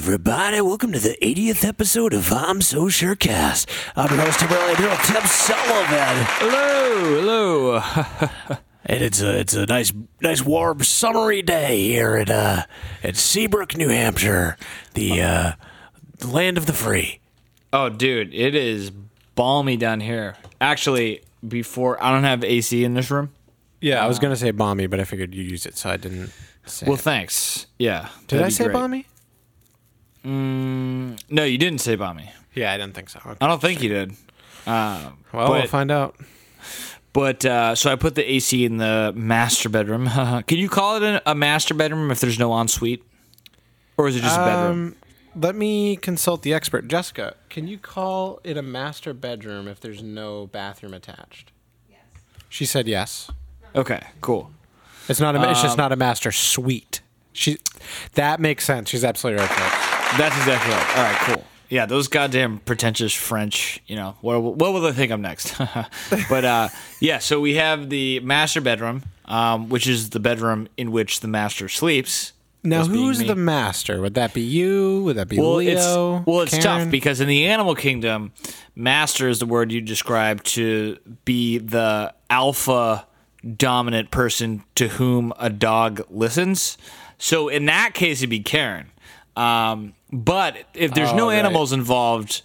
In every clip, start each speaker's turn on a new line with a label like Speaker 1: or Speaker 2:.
Speaker 1: everybody. Welcome to the 80th episode of I'm So Sure Cast. I'm your host, Tim Riley, here Tim Sullivan.
Speaker 2: Hello, hello.
Speaker 1: And it's a it's a nice nice warm summery day here at uh at Seabrook, New Hampshire, the uh the land of the free.
Speaker 2: oh, dude, it is balmy down here. Actually, before I don't have AC in this room.
Speaker 3: Yeah, I was gonna say balmy, but I figured you used it, so I didn't say.
Speaker 2: Well,
Speaker 3: it.
Speaker 2: thanks. Yeah.
Speaker 3: did I say
Speaker 2: great.
Speaker 3: balmy?
Speaker 2: No, you didn't say balmy.
Speaker 3: Yeah, I didn't think so. Okay.
Speaker 2: I don't think you did.
Speaker 3: Well,
Speaker 2: but-
Speaker 3: we'll find out.
Speaker 2: But uh, so I put the AC in the master bedroom. Can you call it a, a master bedroom if there's no ensuite, or is it just a bedroom?
Speaker 3: Um, let me consult the expert, Jessica. Can you call it a master bedroom if there's no bathroom attached? Yes. She said yes.
Speaker 2: Okay, cool.
Speaker 3: It's not. A, it's
Speaker 2: Um,
Speaker 3: just not a master suite. She. That makes sense. She's absolutely right.
Speaker 2: That's exactly right. All right, cool. Yeah, those goddamn pretentious French. You know, what what will they think I'm next? but uh, yeah, so we have the master bedroom, um, which is the bedroom in which the master sleeps.
Speaker 3: Now, who's the master? Would that be you? Would that be
Speaker 2: well,
Speaker 3: Leo?
Speaker 2: it's well, it's
Speaker 3: Karen?
Speaker 2: tough because in the animal kingdom, master is the word you describe to be the alpha dominant person to whom a dog listens. So in that case, it'd be Karen. Um, but if there's no
Speaker 3: Oh, right.
Speaker 2: animals involved,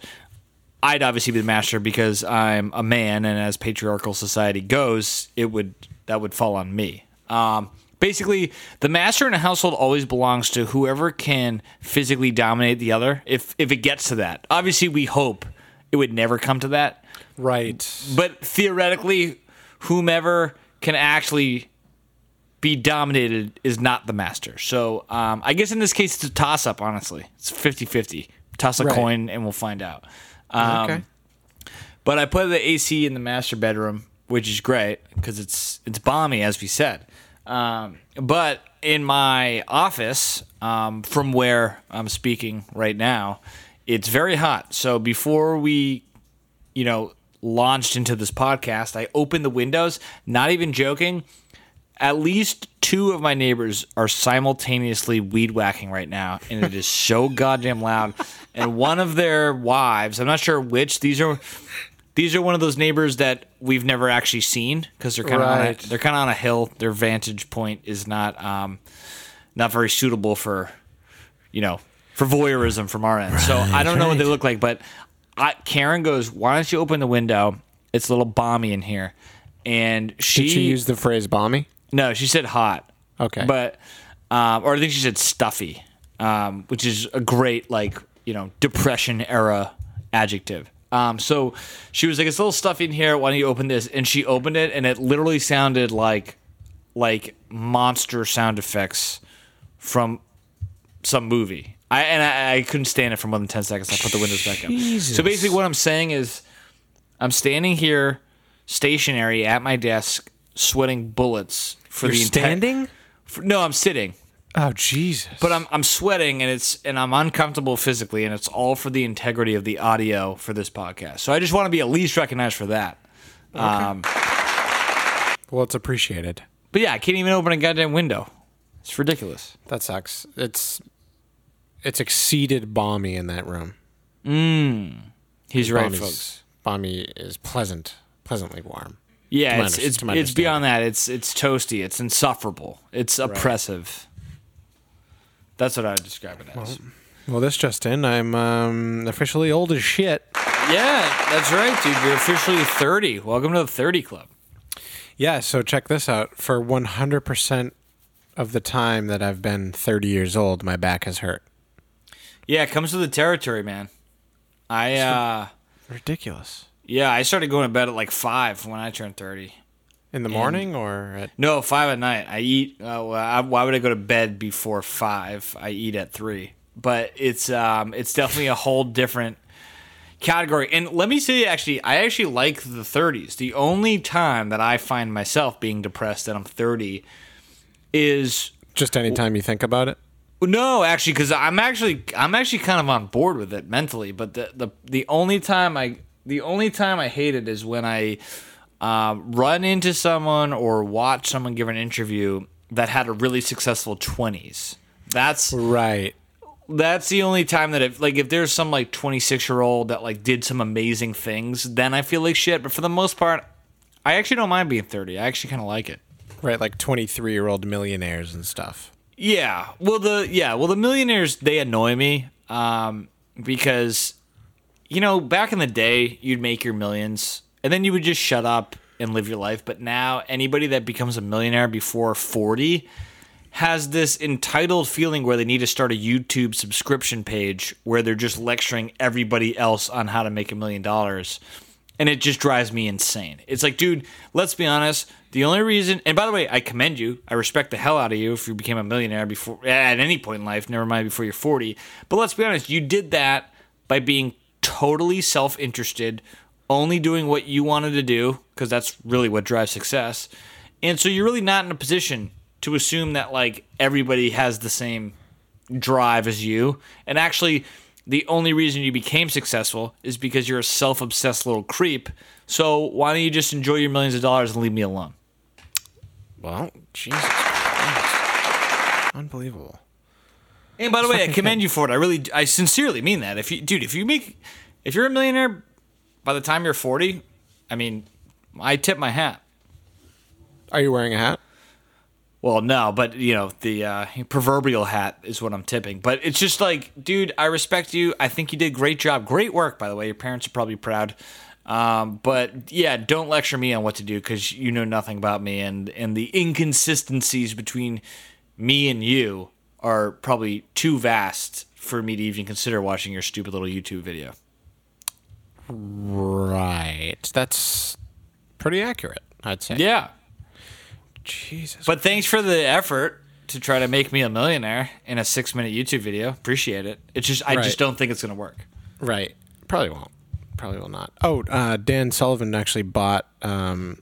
Speaker 2: I'd obviously be the master because I'm a man, and as patriarchal society goes, it would that would fall on me. Um, basically, the master in a household always belongs to whoever can physically dominate the other. If if it gets to that, obviously, we hope it would never come to that.
Speaker 3: right.
Speaker 2: But theoretically, whomever can actually be dominated is not the master. So um, I guess in this case, it's a toss up, honestly. It's 50 50. Toss a
Speaker 3: Right.
Speaker 2: coin and we'll find out. Um,
Speaker 3: okay.
Speaker 2: But I put the AC in the master bedroom, which is great because it's it's balmy, as we said. Um, but in my office, um, from where I'm speaking right now, it's very hot. So before we, you know, launched into this podcast, I opened the windows. Not even joking. At least two of my neighbors are simultaneously weed whacking right now, and it is so goddamn loud. And one of their wives, I'm not sure which. These are these are one of those neighbors that we've never actually seen because they're kind of
Speaker 3: Right.
Speaker 2: they're kind of on a hill. Their vantage point is not um, not very suitable for you know for voyeurism from our end. so I don't know what they look like, but I, Karen goes, "Why don't you open the window? It's a little balmy in here." And she,
Speaker 3: Did she use the phrase balmy?
Speaker 2: No, she said hot.
Speaker 3: Okay.
Speaker 2: But um, or I think she said stuffy, um, which is a great like you know depression era adjective. Um, so she was like, "It's a little stuffy in here. Why don't you open this?" And she opened it, and it literally sounded like like monster sound effects from some movie. I and I, I couldn't stand it for more than ten seconds. I put the windows back up.
Speaker 3: Jesus.
Speaker 2: So basically, what I'm saying is, I'm standing here, stationary at my desk, sweating bullets for
Speaker 3: You're
Speaker 2: the entire-
Speaker 3: standing?
Speaker 2: for- no, I'm sitting,
Speaker 3: Oh Jesus!
Speaker 2: but I'm I'm sweating and it's and I'm uncomfortable physically, and it's all for the integrity of the audio for this podcast. So I just want to be at least recognized for that. Um,
Speaker 3: well, it's appreciated.
Speaker 2: but yeah, I can't even open a goddamn window. It's ridiculous.
Speaker 3: That sucks. It's it's exceeded balmy in that room. Mm.
Speaker 2: He's right, folks.
Speaker 3: Balmy is pleasant, pleasantly warm.
Speaker 2: Yeah,
Speaker 3: my
Speaker 2: it's
Speaker 3: under-
Speaker 2: it's
Speaker 3: to my
Speaker 2: it's beyond that. It's it's toasty. It's insufferable. It's oppressive. That's what I would describe it as.
Speaker 3: Well, this just in, I'm um, officially old as shit.
Speaker 2: yeah, that's right, dude. You're officially 30. Welcome to the 30 Club.
Speaker 3: Yeah, so check this out. For 100% of the time that I've been 30 years old, my back has hurt.
Speaker 2: Yeah, it comes with the territory, man. I uh
Speaker 3: Ridiculous.
Speaker 2: Yeah, I started going to bed at like five when I turned 30.
Speaker 3: In the morning or at
Speaker 2: No, five at night. I eat. Uh, well, I, why would I go to bed before five? I eat at three. But it's um, it's definitely a whole different category. And let me say, actually, I actually like the 30s. The only time that I find myself being depressed that I'm 30 is
Speaker 3: just any time you think about it?
Speaker 2: no, actually, because I'm actually I'm actually kind of on board with it mentally. But the the the only time I the only time I hate it is when I um, run into someone or watch someone give an interview that had a really successful 20s. That's
Speaker 3: Right.
Speaker 2: That's the only time that if like if there's some like 26 year old that like did some amazing things, then I feel like shit. But for the most part, I actually don't mind being 30. I actually kind of like it.
Speaker 3: Right, like 23 year old millionaires and stuff.
Speaker 2: Yeah. Well, the yeah. Well, the millionaires they annoy me um, because you know back in the day you'd make your millions and then you would just shut up and live your life. But now anybody that becomes a millionaire before 40 has this entitled feeling where they need to start a YouTube subscription page where they're just lecturing everybody else on how to make a million dollars. And it just drives me insane. It's like, dude, let's be honest. The only reason, and by the way, I commend you. I respect the hell out of you if you became a millionaire before at any point in life. Never mind before you're 40. But let's be honest, you did that by being totally self-interested, only doing what you wanted to do because that's really what drives success. And so you're really not in a position to assume that like everybody has the same drive as you. And actually, the only reason you became successful is because you're a self obsessed little creep. So why don't you just enjoy your millions of dollars and leave me alone?
Speaker 3: Well, Jesus. Unbelievable.
Speaker 2: And by the way, I commend you for it. I really, I sincerely mean that. If you, dude, if you make, if you're a millionaire by the time you're 40, I mean, I tip my hat.
Speaker 3: Are you wearing a hat?
Speaker 2: Well, no, but you know the uh, proverbial hat is what I'm tipping. But it's just like, dude, I respect you. I think you did a great job, great work, by the way. Your parents are probably proud. Um, but yeah, don't lecture me on what to do because you know nothing about me, and and the inconsistencies between me and you are probably too vast for me to even consider watching your stupid little YouTube video.
Speaker 3: Right. That's pretty accurate, I'd say.
Speaker 2: Yeah,
Speaker 3: Jesus.
Speaker 2: but thanks for the effort to try to make me a millionaire in a six minute YouTube video. Appreciate it. It's just I
Speaker 3: Right.
Speaker 2: just don't think it's gonna work.
Speaker 3: Right. Probably won't. Probably will not. Oh, uh, Dan Sullivan actually bought um,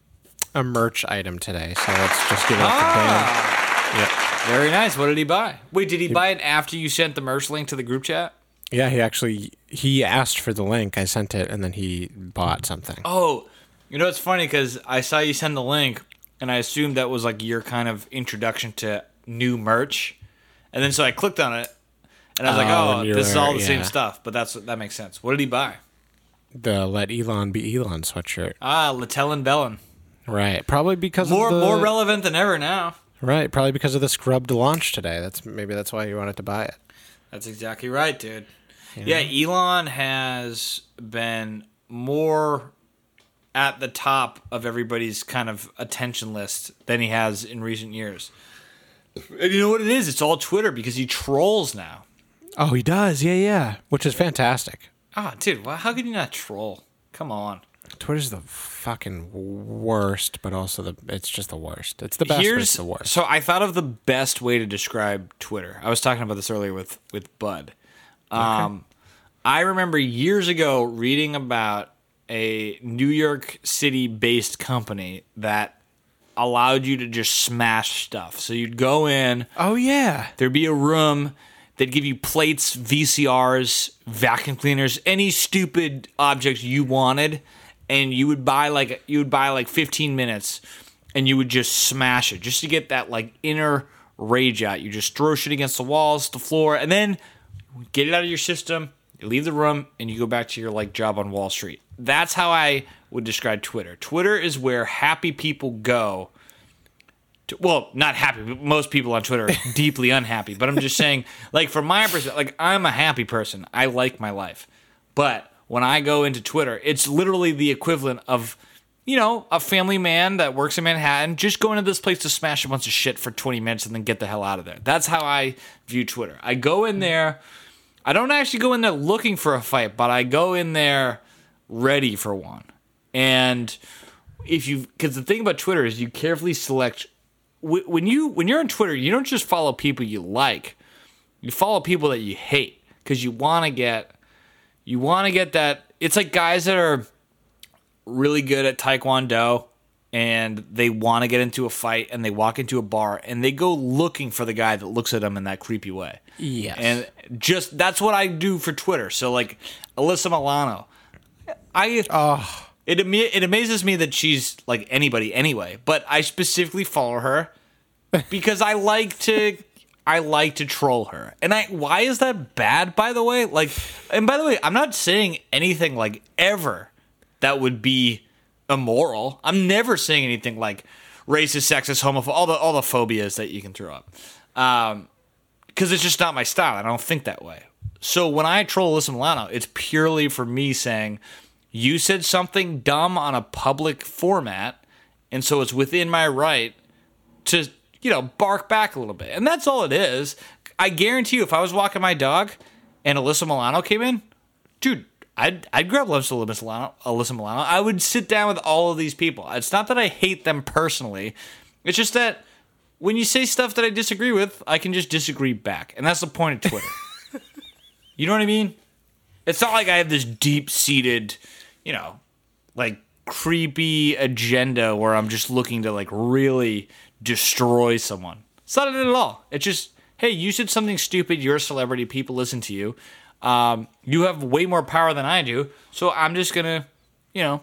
Speaker 3: a merch item today, so let's just give it up to
Speaker 2: Ah.
Speaker 3: Dan. Yep.
Speaker 2: Very nice. What did he buy? Wait, did he buy it after you sent the merch link to the group chat?
Speaker 3: Yeah, he actually he asked for the link. I sent it, and then he bought something.
Speaker 2: Oh, you know it's funny because I saw you send the link, and I assumed that was like your kind of introduction to new merch, and then so I clicked on it, and I was like,
Speaker 3: Oh,
Speaker 2: oh, this is all the same stuff. But that's that makes sense. What did he buy?
Speaker 3: The "Let Elon Be Elon" sweatshirt.
Speaker 2: Ah, Littell Bellin.
Speaker 3: Right. Probably because
Speaker 2: More
Speaker 3: of the,
Speaker 2: more relevant than ever now.
Speaker 3: Right. Probably because of the scrubbed launch today. That's maybe that's why you wanted to buy it.
Speaker 2: That's exactly right, dude. Yeah, Elon has been more at the top of everybody's kind of attention list than he has in recent years. And you know what it is? It's all Twitter because he trolls now.
Speaker 3: Oh, he does. Yeah, yeah. Which is fantastic.
Speaker 2: Ah, dude, well, how could you not troll? Come on.
Speaker 3: Twitter's the fucking worst, but also the it's just the worst. It's the best, but it's the worst.
Speaker 2: so I thought of the best way to describe Twitter. I was talking about this earlier with with Bud. Um, I remember years ago reading about a New York City based company that allowed you to just smash stuff. So you'd go in,
Speaker 3: Oh yeah.
Speaker 2: there'd be a room. They'd give you plates, VCRs, vacuum cleaners, any stupid objects you wanted, and you would buy like you would buy like 15 minutes, and you would just smash it just to get that like inner rage out. You just throw shit against the walls, the floor, and then get it out of your system. You leave the room and you go back to your like job on Wall Street. That's how I would describe Twitter. Twitter is where happy people go to- well, not happy. but Most people on Twitter are deeply unhappy. But I'm just saying, like from my perspective, like I'm a happy person. I like my life. But when I go into Twitter, it's literally the equivalent of, you know, a family man that works in Manhattan just going to this place to smash a bunch of shit for 20 minutes and then get the hell out of there. That's how I view Twitter. I go in there. I don't actually go in there looking for a fight, but I go in there ready for one. And if you, because the thing about Twitter is you carefully select when you when you're on Twitter, you don't just follow people you like. You follow people that you hate because you want to get you want to get that. It's like guys that are really good at taekwondo and they want to get into a fight and they walk into a bar and they go looking for the guy that looks at them in that creepy way.
Speaker 3: Yes.
Speaker 2: And just that's what I do for Twitter. So like Alyssa Milano, I
Speaker 3: Oh,
Speaker 2: it it amazes me that she's like anybody anyway, but I specifically follow her because I like to I like to troll her. And I why is that bad by the way? Like and by the way, I'm not saying anything like ever that would be immoral. I'm never saying anything like racist, sexist, homophobic, all the all the phobias that you can throw up. Um because it's just not my style. I don't think that way. So when I troll Alyssa Milano, it's purely for me saying, you said something dumb on a public format, and so it's within my right to, you know, bark back a little bit. And that's all it is. I guarantee you, if I was walking my dog and Alyssa Milano came in, dude, I'd, I'd grab Alyssa Milano, Alyssa Milano. I would sit down with all of these people. It's not that I hate them personally. It's just that when you say stuff that I disagree with, I can just disagree back. And that's the point of Twitter. you know what I mean? It's not like I have this deep seated, you know, like creepy agenda where I'm just looking to like really destroy someone. It's not it at all. It's just, hey, you said something stupid. You're a celebrity. People listen to you. Um, you have way more power than I do. So I'm just going to, you know,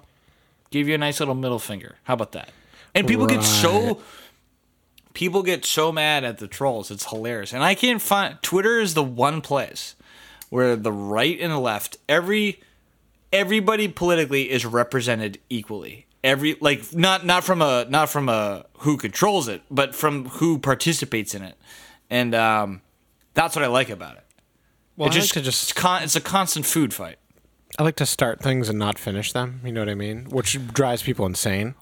Speaker 2: give you a nice little middle finger. How about that? And people get so people get so mad at the trolls. It's hilarious. And I can't find Twitter is the one place where the right and the left, every everybody politically is represented equally. Every like not not from a not from a who controls it, but from who participates in it. And um, that's what I like about it.
Speaker 3: Well,
Speaker 2: it
Speaker 3: I
Speaker 2: just,
Speaker 3: like to just
Speaker 2: it's, con- it's a constant food fight.
Speaker 3: I like to start things and not finish them. You know what I mean? Which drives people insane.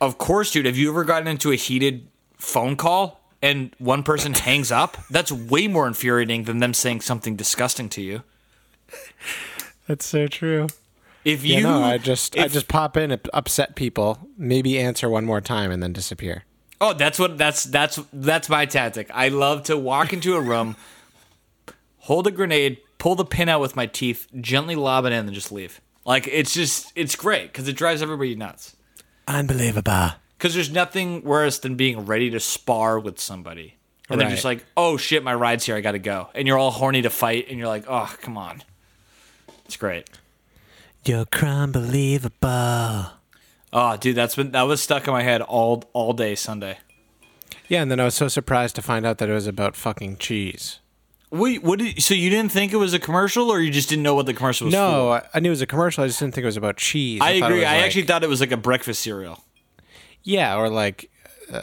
Speaker 2: Of course, dude. Have you ever gotten into a heated phone call and one person hangs up? That's way more infuriating than them saying something disgusting to you.
Speaker 3: That's so true.
Speaker 2: If
Speaker 3: You
Speaker 2: you,
Speaker 3: know, I just I just pop in, upset people, maybe answer one more time, and then disappear.
Speaker 2: oh, that's what that's that's that's my tactic. I love to walk into a room, hold a grenade, pull the pin out with my teeth, gently lob it in, and just leave. Like it's just it's great because it drives everybody nuts.
Speaker 1: Unbelievable.
Speaker 2: Because there's nothing worse than being ready to spar with somebody. And they're just like, oh shit, my ride's here, I gotta go. And you're all horny to fight, and you're like, oh, come on. It's great.
Speaker 1: You're unbelievable.
Speaker 2: Oh, dude, that's been that was stuck in my head all all day Sunday.
Speaker 3: Yeah, and then I was so surprised to find out that it was about fucking cheese.
Speaker 2: Wait, what did so you didn't think it was a commercial or you just didn't know what the commercial was
Speaker 3: No,
Speaker 2: for?
Speaker 3: I, I knew it was a commercial. I just didn't think it was about cheese.
Speaker 2: I,
Speaker 3: thought it
Speaker 2: agree. I
Speaker 3: like-
Speaker 2: actually thought it was like a breakfast cereal.
Speaker 3: yeah, or like uh,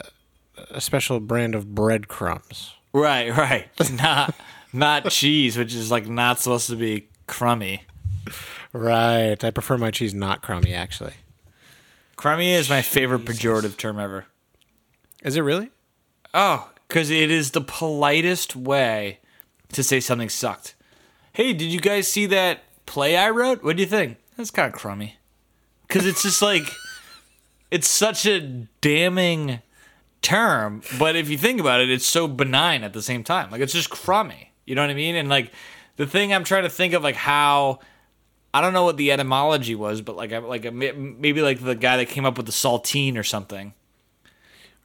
Speaker 3: a special brand of breadcrumbs.
Speaker 2: Right, right. not not cheese, which is like not supposed to be crummy.
Speaker 3: Right. I prefer my cheese not crummy. Actually,
Speaker 2: Crummy is my favorite pejorative term ever.
Speaker 3: is it really?
Speaker 2: Oh, because it is the politest way to say something sucked. Hey, did you guys see that play I wrote? What do you think? That's kind of crummy. Because it's just like, it's such a damning term, but if you think about it, it's so benign at the same time. Like, it's just crummy. You know what I mean? And like, the thing I'm trying to think of, like, how. I don't know what the etymology was, but like, like maybe like the guy that came up with the saltine or something.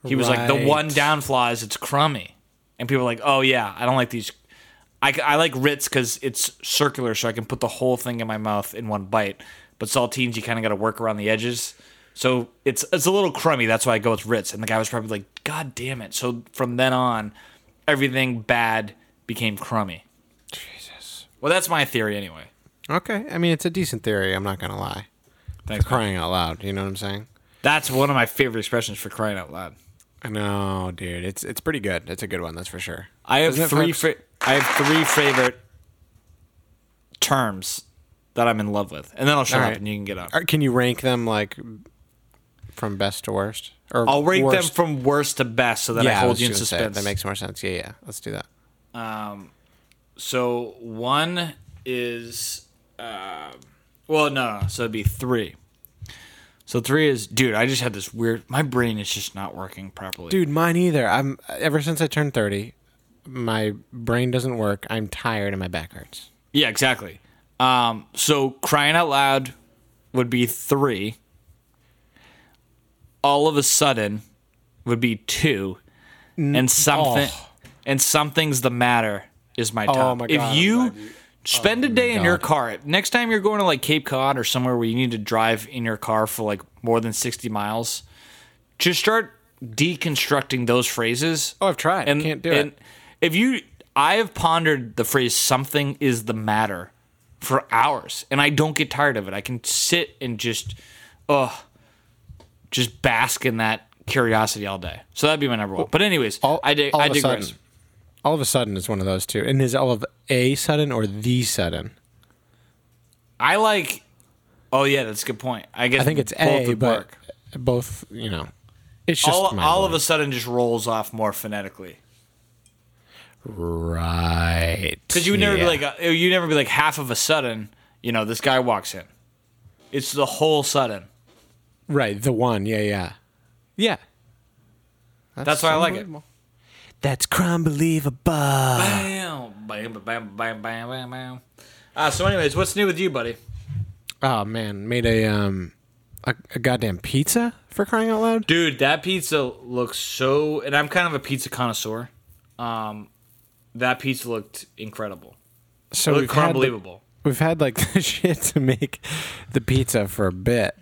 Speaker 2: He was like, the one down flaw is it's crummy. And people are like, oh, yeah, I don't like these. I, I like Ritz because it's circular, so I can put the whole thing in my mouth in one bite. But saltines, you kind of got to work around the edges. So it's it's a little crummy. That's why I go with Ritz. And the guy was probably like, God damn it. So from then on, everything bad became crummy.
Speaker 3: Jesus.
Speaker 2: Well, that's my theory anyway.
Speaker 3: Okay. I mean, it's a decent theory. I'm not gonna lie.
Speaker 2: Thanks.
Speaker 3: Crying out loud. You know what I'm saying?
Speaker 2: That's one of my favorite expressions for crying out loud.
Speaker 3: I know, dude. It's it's pretty good. It's a good one. That's for sure.
Speaker 2: I have
Speaker 3: Isn't
Speaker 2: three. Fa- I have three favorite terms that I'm in love with, and then I'll shut
Speaker 3: All
Speaker 2: up
Speaker 3: right.
Speaker 2: and you can get up.
Speaker 3: Are- Can you rank them like from best to worst? Or
Speaker 2: I'll rate them
Speaker 3: worst?
Speaker 2: from worst to best, so that I
Speaker 3: yeah,
Speaker 2: hold
Speaker 3: was
Speaker 2: you in
Speaker 3: gonna say,
Speaker 2: suspense.
Speaker 3: that makes more sense. Yeah, yeah. Let's do that.
Speaker 2: Um, so one is, uh, well, no, no, so it'd be three. So three is, dude. I just had this weird. My brain is just not working properly.
Speaker 3: Dude, mine either. I'm ever since I turned 30, my brain doesn't work. I'm tired and my back hurts.
Speaker 2: Yeah, exactly. Um, so crying out loud would be three. All of a sudden would be two, and something,
Speaker 3: oh.
Speaker 2: and something's the matter is my top.
Speaker 3: my
Speaker 2: if
Speaker 3: God, I'm glad you-
Speaker 2: spend oh a day in your car, next time you're going to like Cape Cod or somewhere where you need to drive in your car for like more than sixty miles, just start deconstructing those phrases.
Speaker 3: Oh, I've tried.
Speaker 2: and
Speaker 3: Can't do
Speaker 2: and
Speaker 3: it.
Speaker 2: if you, I have pondered the phrase "something is the matter" for hours, and I don't get tired of it. I can sit and just, ugh, just bask in that curiosity all day. So that'd be my number one. But anyways,
Speaker 3: All,
Speaker 2: I dig,
Speaker 3: all
Speaker 2: I
Speaker 3: of a
Speaker 2: digress.
Speaker 3: sudden, all of a sudden is one of those two. And is all of a sudden or the sudden?
Speaker 2: I like. Oh yeah, that's a good point. I guess
Speaker 3: I think it's a, but
Speaker 2: work.
Speaker 3: both. You know, it's just
Speaker 2: all, all of a sudden just rolls off more phonetically.
Speaker 3: right.
Speaker 2: Because you would never
Speaker 3: Yeah.
Speaker 2: be like, uh, you never be like half of a sudden. You know, this guy walks in. It's the whole sudden.
Speaker 3: right the one. Yeah, yeah, yeah.
Speaker 2: That's why I like it.
Speaker 3: Unbelievable. That's crime believable.
Speaker 2: Bam, bam, bam, bam, bam, bam, bam. Uh, so, anyways, what's new with you, buddy?
Speaker 3: Oh man, made a um a, a goddamn pizza for crying out loud.
Speaker 2: Dude, that pizza looks so. And I'm kind of a pizza connoisseur. Um, that pizza looked incredible.
Speaker 3: So
Speaker 2: It
Speaker 3: we've
Speaker 2: looked unbelievable.
Speaker 3: we've had like the shit to make the pizza for a bit,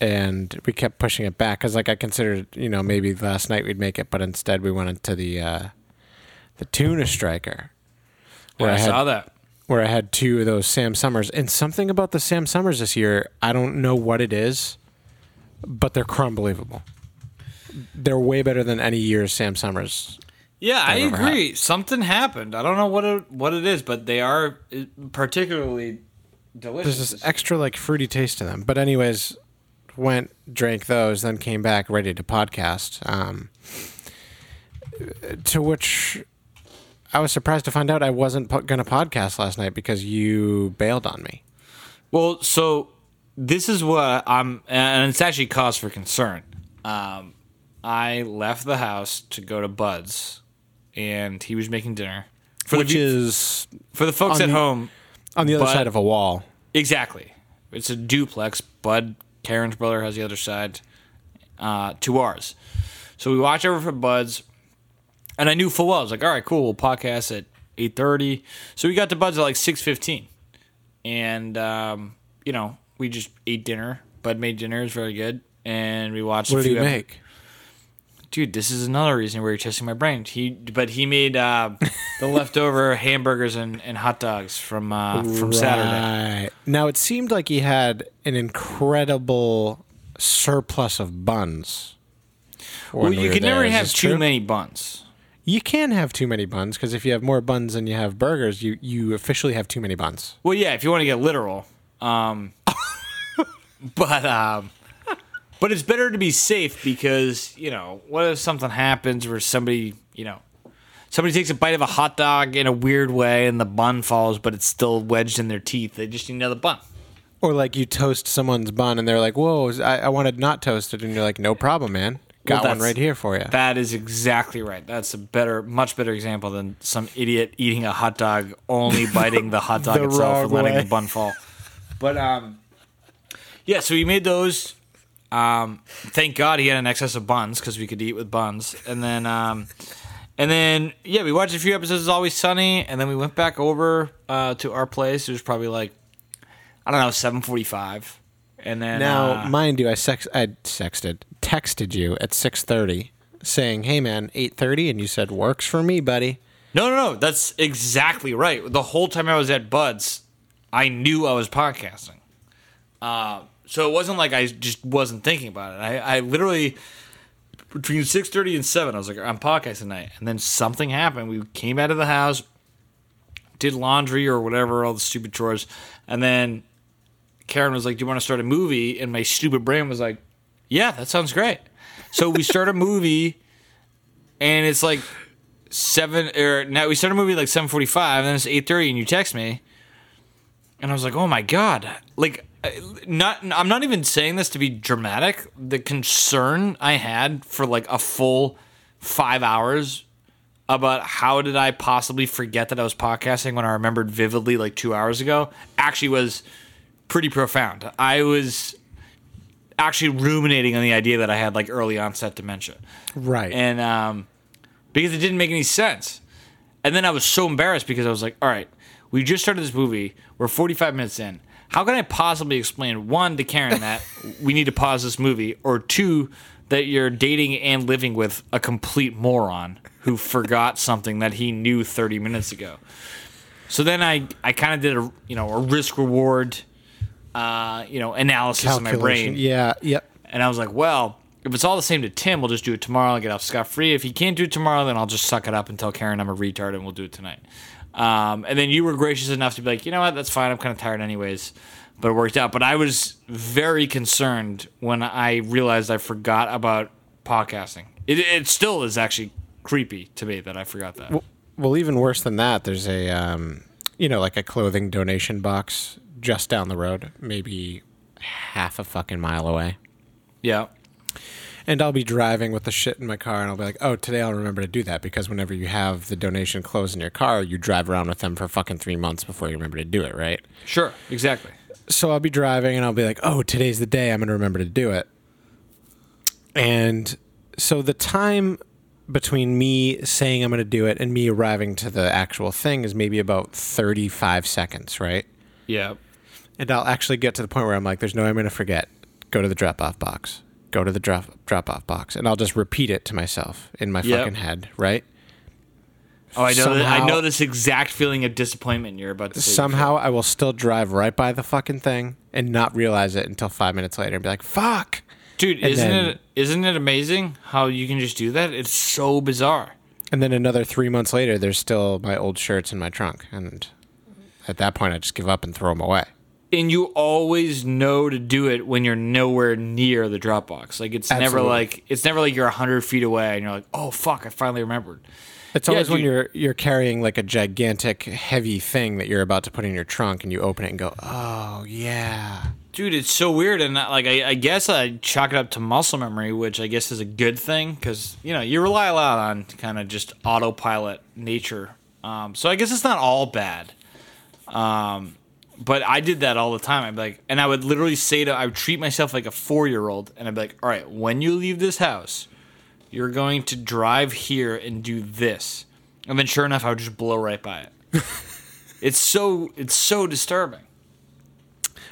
Speaker 3: and we kept pushing it back because like I considered, you know, maybe last night we'd make it, but instead we went into the uh, the tuna striker, where
Speaker 2: I,
Speaker 3: I had
Speaker 2: saw that.
Speaker 3: where I had two of those Sam Summers, and something about the Sam Summers this year, I don't know what it is, but they're crumb believable. They're way better than any year's Sam Summers.
Speaker 2: Yeah, I agree. Something happened. I don't know what it, what it is, but they are uh, particularly delicious.
Speaker 3: There's this extra like fruity taste to them. But anyways, went drank those, then came back ready to podcast. Um, to which I was surprised to find out I wasn't po- going to podcast last night because you bailed on me.
Speaker 2: Well, so this is what I'm, and it's actually cause for concern. Um, I left the house to go to Bud's, and he was making dinner. For
Speaker 3: which
Speaker 2: the,
Speaker 3: is
Speaker 2: for the folks at
Speaker 3: the-
Speaker 2: home,
Speaker 3: on the other
Speaker 2: Bud-
Speaker 3: side of a wall.
Speaker 2: exactly. It's a duplex. Bud, Karen's brother, has the other side uh, to ours. So we watch over for Bud's, and I knew full well. I was like, all right, cool. We'll podcast at eight thirty. So we got to Bud's at like six fifteen, and um, you know we just ate dinner. Bud made dinner; it was very good, and we watched.
Speaker 3: What
Speaker 2: a
Speaker 3: did
Speaker 2: few
Speaker 3: he make?
Speaker 2: Dude, this is another reason where you're testing my brain. He, but he made uh, the leftover hamburgers and, and hot dogs from uh, from Saturday.
Speaker 3: Right. Now it seemed like he had an incredible surplus of buns.
Speaker 2: Well, you
Speaker 3: we
Speaker 2: can never.
Speaker 3: Is
Speaker 2: have too
Speaker 3: true?
Speaker 2: many buns.
Speaker 3: You can have too many buns because if you have more buns than you have burgers, you you officially have too many buns.
Speaker 2: Well, yeah, if you want to get literal. Um, but um, but it's better to be safe because you know what if something happens where somebody you know somebody takes a bite of a hot dog in a weird way and the bun falls, but it's still wedged in their teeth. They just need another bun.
Speaker 3: Or like you toast someone's bun and they're like, "Whoa, I, I wanted not toasted," and you're like, "No problem, man. Got
Speaker 2: Well,
Speaker 3: one right here for you."
Speaker 2: That is exactly right. That's a better, much better example than some idiot eating a hot dog, only biting the hot dog
Speaker 3: The
Speaker 2: itself and letting
Speaker 3: way.
Speaker 2: the bun fall. But um, yeah. So we made those. Um, thank God he had an excess of buns because we could eat with buns. And then um, and then yeah, we watched a few episodes of Always Sunny, and then we went back over uh, to our place. It was probably like I don't know seven forty five. And then
Speaker 3: now,
Speaker 2: uh,
Speaker 3: mind you, I sex I sexted, texted you at six thirty, saying, "Hey, man, eight 30? and you said works for me, buddy.
Speaker 2: No, no, no. That's exactly right. The whole time I was at Bud's, I knew I was podcasting. Uh, so it wasn't like I just wasn't thinking about it. I, I literally between six thirty and seven, I was like, I'm podcasting tonight, and then something happened. We came out of the house, did laundry or whatever, all the stupid chores, and then Karen was like, "Do you want to start a movie?" And my stupid brain was like, "Yeah, that sounds great." So we start a movie, and it's like seven or now we start a movie like seven forty five, and then it's eight thirty, and you text me, and I was like, "Oh my god!" Like, not I'm not even saying this to be dramatic. The concern I had for like a full five hours about how did I possibly forget that I was podcasting when I remembered vividly like two hours ago actually was pretty profound. I was actually ruminating on the idea that I had like early onset dementia
Speaker 3: Right.
Speaker 2: and um, because it didn't make any sense. And then I was so embarrassed because I was like, all right, we just started this movie. We're 45 minutes in. How can I possibly explain one to Karen that we need to pause this movie, or two that you're dating and living with a complete moron who forgot something that he knew 30 minutes ago. So then I, I kind of did a you know a risk reward, uh, you know analysis in my brain,
Speaker 3: Yeah. Yep.
Speaker 2: and I was like, well, if it's all the same to Tim, we'll just do it tomorrow. I'll get off scot free. If he can't do it tomorrow, then I'll just suck it up and tell Karen I'm a retard and we'll do it tonight. Um, and then you were gracious enough to be like, you know what, that's fine. I'm kind of tired anyways. But it worked out. But I was very concerned when I realized I forgot about podcasting. It, it still is actually creepy to me that I forgot that.
Speaker 3: Well, even worse than that, there's a, um, you know, like a clothing donation box just down the road, maybe half a fucking mile away.
Speaker 2: yeah.
Speaker 3: And I'll be driving with the shit in my car, and I'll be like, "Oh, today I'll remember to do that." Because whenever you have the donation clothes in your car, you drive around with them for fucking three months before you remember to do it, right?
Speaker 2: Sure. Exactly.
Speaker 3: so I'll be driving and I'll be like, "Oh, today's the day. I'm going to remember to do it." And so the time between me saying I'm going to do it and me arriving to the actual thing is maybe about 35 seconds, right?
Speaker 2: Yeah.
Speaker 3: And I'll actually get to the point where I'm like, "There's no way I'm going to forget. Go to the drop-off box. Go to the drop drop-off box." And I'll just repeat it to myself in my
Speaker 2: Yep.
Speaker 3: fucking head, right?
Speaker 2: Oh, I know. that, I know this exact feeling of disappointment you're about to say.
Speaker 3: Somehow I will still drive right by the fucking thing and not realize it until 5 minutes later and be like, "Fuck."
Speaker 2: Dude,
Speaker 3: And
Speaker 2: isn't
Speaker 3: then-
Speaker 2: it isn't it amazing how you can just do that? It's so bizarre.
Speaker 3: And then another three months later, there's still my old shirts in my trunk. And at that point, I just give up and throw them away.
Speaker 2: And you always know to do it when you're nowhere near the drop box. Like it's never like it's never like you're hundred feet away and you're like, oh fuck, I finally remembered.
Speaker 3: It's
Speaker 2: Yeah,
Speaker 3: always when you're you're carrying like a gigantic, heavy thing that you're about to put in your trunk, and you open it and go, "Oh yeah."
Speaker 2: Dude, it's so weird, and uh, like I, I guess I chalk it up to muscle memory, which I guess is a good thing because you know you rely a lot on kind of just autopilot nature. Um, so I guess it's not all bad. Um, but I did that all the time. I'd be like, and I would literally say to, I would treat myself like a four year old, and I'd be like, all right, when you leave this house, you're going to drive here and do this, and then sure enough, I would just blow right by it. it's so it's so disturbing.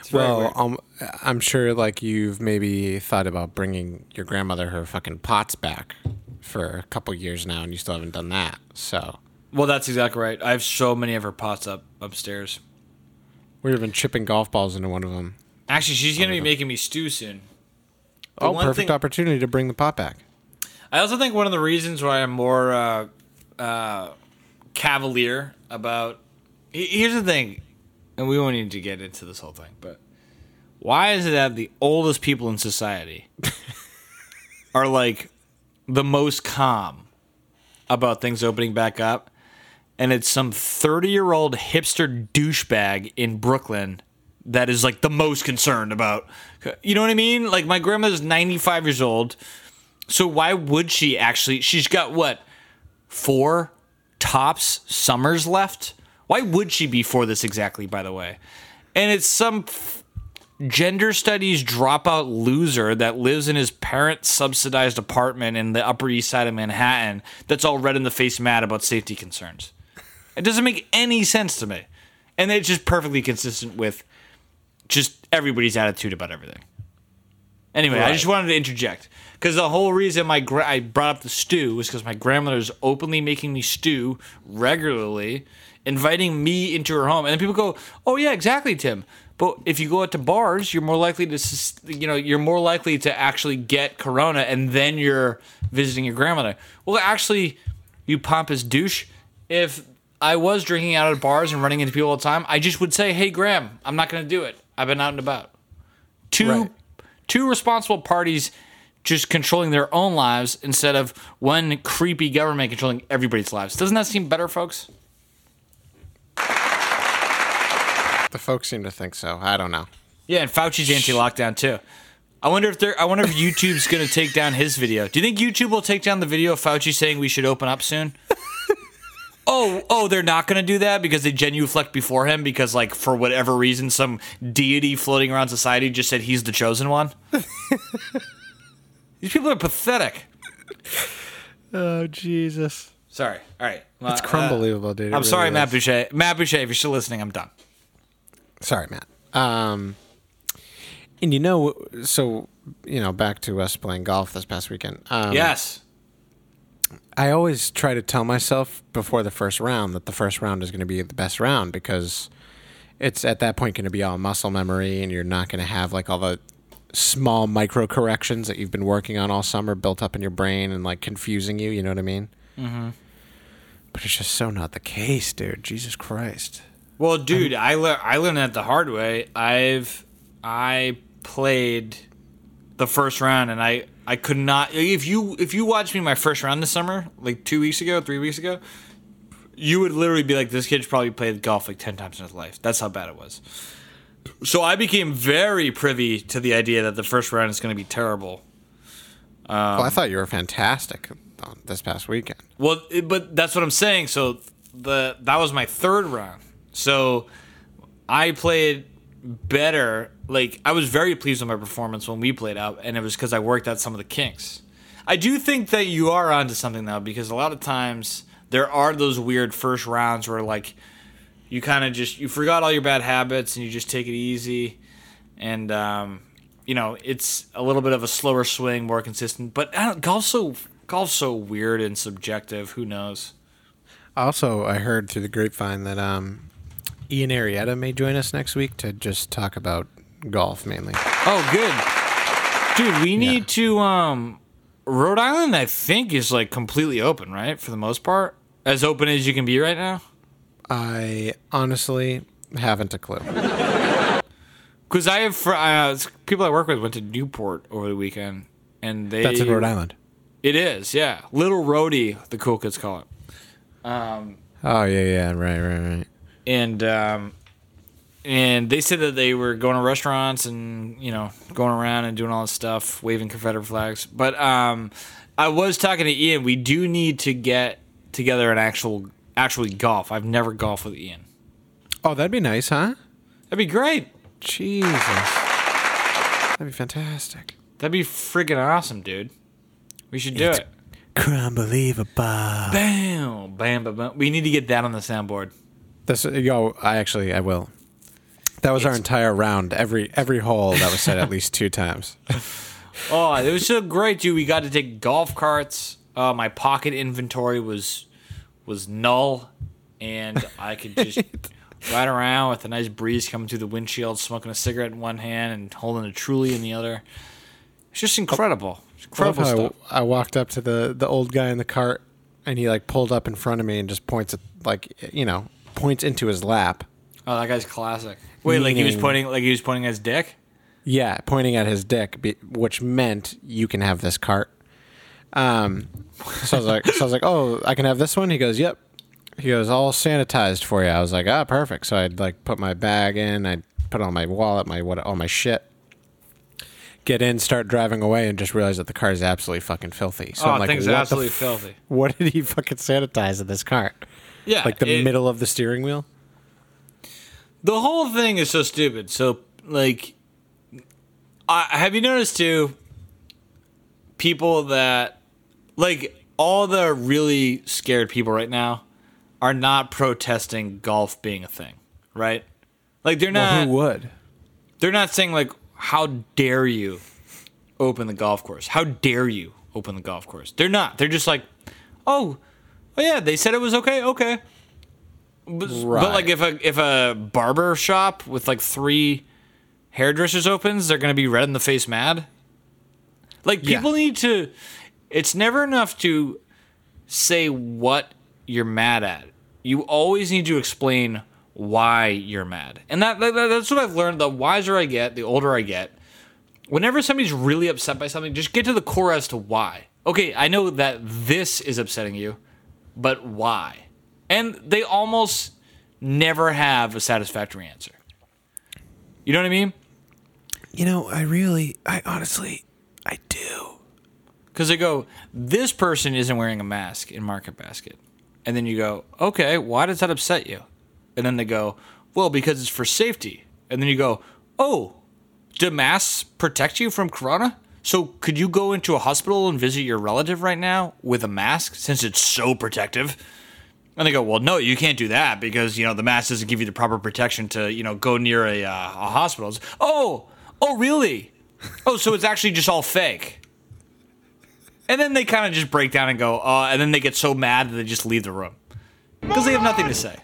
Speaker 2: It's
Speaker 3: Well, um, I'm sure like you've maybe thought about bringing your grandmother her fucking pots back for a couple years now, and you still haven't done that. So
Speaker 2: Well, that's exactly right. I have so many of her pots up upstairs.
Speaker 3: We've been chipping golf balls into one of them.
Speaker 2: Actually, she's gonna be making me stew soon. The
Speaker 3: Oh,
Speaker 2: one
Speaker 3: perfect
Speaker 2: thing-
Speaker 3: opportunity to bring the pot back.
Speaker 2: I also think one of the reasons why I'm more uh, uh, cavalier about. he- Here's the thing, and we won't need to get into this whole thing, but why is it that the oldest people in society are like the most calm about things opening back up, and it's some 30 year old hipster douchebag in Brooklyn that is like the most concerned about. You know what I mean? Like my grandmother's 95 years old. So why would she actually? She's got what four tops summers left. Why would she be for this exactly? By the way, and it's some f- gender studies dropout loser that lives in his parent subsidized apartment in the Upper East Side of Manhattan. That's all red in the face mad about safety concerns. It doesn't make any sense to me, and it's just perfectly consistent with just everybody's attitude about everything. Anyway, I just wanted to interject because the whole reason my gra- I brought up the stew was because my grandmother's openly making me stew regularly, inviting me into her home, and then people go, "Oh yeah, exactly, Tim." But if you go out to bars, you're more likely to, you know, you're more likely to actually get corona, and then you're visiting your grandmother. Well, actually, you pompous douche. If I was drinking out at bars and running into people all the time, I just would say, "Hey, Gram, I'm not going to do it. I've been out and about." Two
Speaker 3: Right.
Speaker 2: two responsible parties just controlling their own lives instead of one creepy government controlling everybody's lives. Doesn't that seem better, folks?
Speaker 3: The folks seem to think so. I don't know.
Speaker 2: Yeah, and Fauci's anti-lockdown too. I wonder if they're. I wonder if YouTube's going to take down his video. Do you think YouTube will take down the video of Fauci saying we should open up soon? Oh, oh, they're not going to do that because they genuflect before him because, like, for whatever reason, some deity floating around society just said he's the chosen one. These people are pathetic.
Speaker 3: Oh Jesus!
Speaker 2: Sorry. All right.
Speaker 3: It's crumbelievable, dude. It
Speaker 2: I'm
Speaker 3: really
Speaker 2: sorry,
Speaker 3: is.
Speaker 2: Matt Boucher. Matt Boucher, if you're still listening, I'm done.
Speaker 3: Sorry, Matt. Um, and you know, so you know, back to us playing golf this past weekend. Um,
Speaker 2: yes.
Speaker 3: I always try to tell myself before the first round that the first round is going to be the best round because it's at that point going to be all muscle memory and you're not going to have like all the small micro corrections that you've been working on all summer built up in your brain and like confusing you. You know what I mean? Mm-hmm. But it's just so not the case, dude. Jesus Christ.
Speaker 2: Well, dude, I learned I learned that the hard way. I've I played the first round and I I could not if you if you watched me my first round this summer, like 2 weeks ago, 3 weeks ago, you would literally be like this kid's probably played golf like 10 times in his life. That's how bad it was. So I became very privy to the idea that the first round is going to be terrible.
Speaker 3: well, I thought you were fantastic on this past weekend.
Speaker 2: Well, it, but that's what I'm saying. So the that was my third round. So I played better. Like I was very pleased with my performance when we played out, and it was because I worked out some of the kinks. I do think that you are onto something though, because a lot of times there are those weird first rounds where like you kind of just you forgot all your bad habits and you just take it easy, and um, you know it's a little bit of a slower swing, more consistent. But I don't, golf's so golf's so weird and subjective. Who knows?
Speaker 3: Also, I heard through the grapevine that um, Ian Arietta may join us next week to just talk about golf mainly.
Speaker 2: Oh, good. Dude, we need to um Rhode Island I think is like completely open, right? For the most part. As open as you can be right now?
Speaker 3: I honestly haven't a clue.
Speaker 2: Cuz I have fr- uh, people I work with went to Newport over the weekend and they
Speaker 3: That's in Rhode Island.
Speaker 2: It is, yeah. Little Rhodey, the cool kids call it.
Speaker 3: Um Oh yeah, yeah, right, right, right.
Speaker 2: and um, and they said that they were going to restaurants and you know going around and doing all this stuff, waving Confederate flags. But um, I was talking to Ian. We do need to get together an actual actually golf. I've never golfed with Ian.
Speaker 3: Oh, that'd be nice, huh?
Speaker 2: That'd be great.
Speaker 3: Jesus, that'd be fantastic.
Speaker 2: That'd be freaking awesome, dude. We should do
Speaker 3: It's-
Speaker 2: it.
Speaker 3: Unbelievable.
Speaker 2: Bam, bam, bam, bam. We need to get that on the soundboard.
Speaker 3: This, yo, I actually, I will. That was our entire round. Every every hole that was said at least two times.
Speaker 2: Oh, it was so great, dude. We got to take golf carts. Uh, my pocket inventory was was null, and I could just ride around with a nice breeze coming through the windshield, smoking a cigarette in one hand and holding a Truly in the other. It's just incredible. It's incredible
Speaker 3: I,
Speaker 2: stuff.
Speaker 3: I walked up to the the old guy in the cart, and he like pulled up in front of me and just points at like you know points into his lap.
Speaker 2: Oh, that guy's classic. Wait, like he was pointing, like he was pointing at his dick.
Speaker 3: Yeah, pointing at his dick, be- which meant you can have this cart. Um, so I was like, so I was like, oh, I can have this one. He goes, yep. He goes, all sanitized for you. I was like, ah, perfect. So I'd like put my bag in, I'd put on my wallet, my what, all my shit. Get in, start driving away, and just realize that the car is absolutely fucking filthy. So
Speaker 2: oh,
Speaker 3: I'm like,
Speaker 2: things
Speaker 3: what the
Speaker 2: absolutely
Speaker 3: f-
Speaker 2: filthy.
Speaker 3: What did he fucking sanitize in this cart?
Speaker 2: Yeah,
Speaker 3: Like the
Speaker 2: it-
Speaker 3: middle of the steering wheel?
Speaker 2: The whole thing is so stupid. So like, I have you noticed too? People that like all the really scared people right now are not protesting golf being a thing, right? Like they're not.
Speaker 3: Well, who would?
Speaker 2: they're not saying like, "How dare you open the golf course? How dare you open the golf course?" They're not. They're just like, "Oh, oh yeah, they said it was okay. Okay." But, but like if a if a barber shop with like three hairdressers opens, they're gonna be red in the face mad. Like
Speaker 3: Yeah.
Speaker 2: people need to. It's never enough to say what you're mad at. You always need to explain why you're mad. And that, that that's what I've learned. The wiser I get, the older I get. Whenever somebody's really upset by something, just get to the core as to why. Okay, I know that this is upsetting you, but why? And they almost never have a satisfactory answer. You know what I mean?
Speaker 3: You know, I really, I honestly, I do.
Speaker 2: Because they go, this person isn't wearing a mask in Market Basket. And then you go, okay, why does that upset you? And then they go, well, because it's for safety. And then you go, oh, do masks protect you from corona? So could you go into a hospital and visit your relative right now with a mask since it's so protective? And they go, well, no, you can't do that because you know the mask doesn't give you the proper protection to you know go near a, uh, a hospital. It's, oh, oh, really? Oh, so it's actually just all fake. And then they kind of just break down and go, uh, and then they get so mad that they just leave the room because they have nothing to say.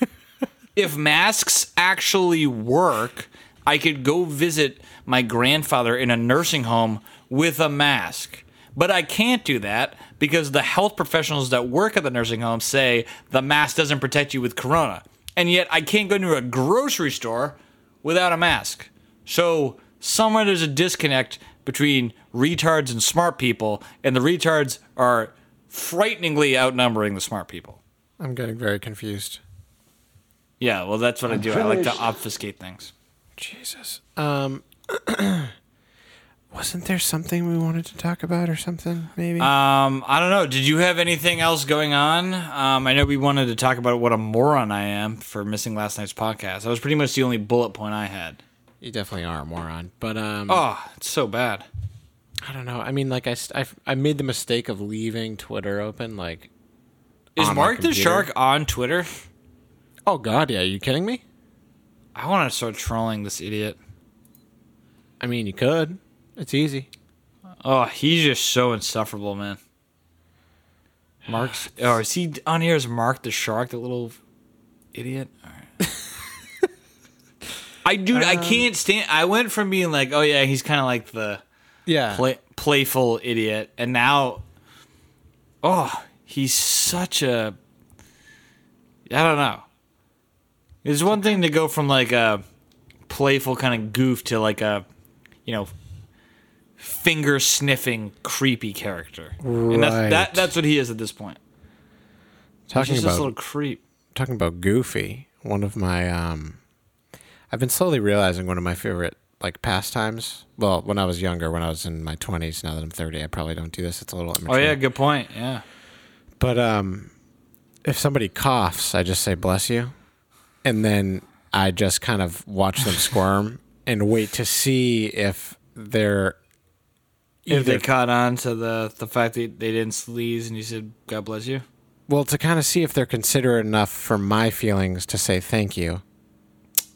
Speaker 2: if masks actually work, I could go visit my grandfather in a nursing home with a mask. But I can't do that because the health professionals that work at the nursing home say the mask doesn't protect you with corona. And yet I can't go to a grocery store without a mask. So somewhere there's a disconnect between retards and smart people, and the retards are frighteningly outnumbering the smart people.
Speaker 3: I'm getting very confused.
Speaker 2: Yeah, well, that's what I do. I like to obfuscate things.
Speaker 3: Jesus. Um, wasn't there something we wanted to talk about or something? Maybe.
Speaker 2: Um, I don't know. Did you have anything else going on? Um, I know we wanted to talk about what a moron I am for missing last night's podcast. That was pretty much the only bullet point I had.
Speaker 3: you definitely are a moron, but um,
Speaker 2: Oh, it's so bad.
Speaker 3: I don't know. I mean, like I, I, I made the mistake of leaving Twitter open. Like,
Speaker 2: Is Mark the. Shark on Twitter?
Speaker 3: oh god, yeah. Are you kidding me?
Speaker 2: I want to start trolling this idiot.
Speaker 3: I mean, you could. It's easy.
Speaker 2: Oh, he's just so insufferable, man. Mark's. Oh, is he on here as Mark the Shark, the little idiot? All right. I dude, I um, can't stand. I went from being like, oh yeah, he's kind of like the
Speaker 3: Yeah.
Speaker 2: play, playful idiot, and now, oh, he's such a. I don't know. It's one thing to go from like a playful kind of goof to like a, you know, finger sniffing creepy character, and that's that, that's what he is at this point.
Speaker 3: talking
Speaker 2: He's just
Speaker 3: about
Speaker 2: this little creep.
Speaker 3: talking about Goofy. One of my um, I've been slowly realizing one of my favorite like pastimes. Well, when I was younger, when I was in my twenties. Now that I'm thirty, I probably don't do this. It's a little
Speaker 2: Oh yeah, good point. Yeah.
Speaker 3: But um, if somebody coughs, I just say "bless you," and then I just kind of watch them squirm and wait to see if they're
Speaker 2: If they caught on to the the fact that they didn't sneeze and you said God bless you.
Speaker 3: well to kind of see if they're considerate enough for my feelings to say thank you,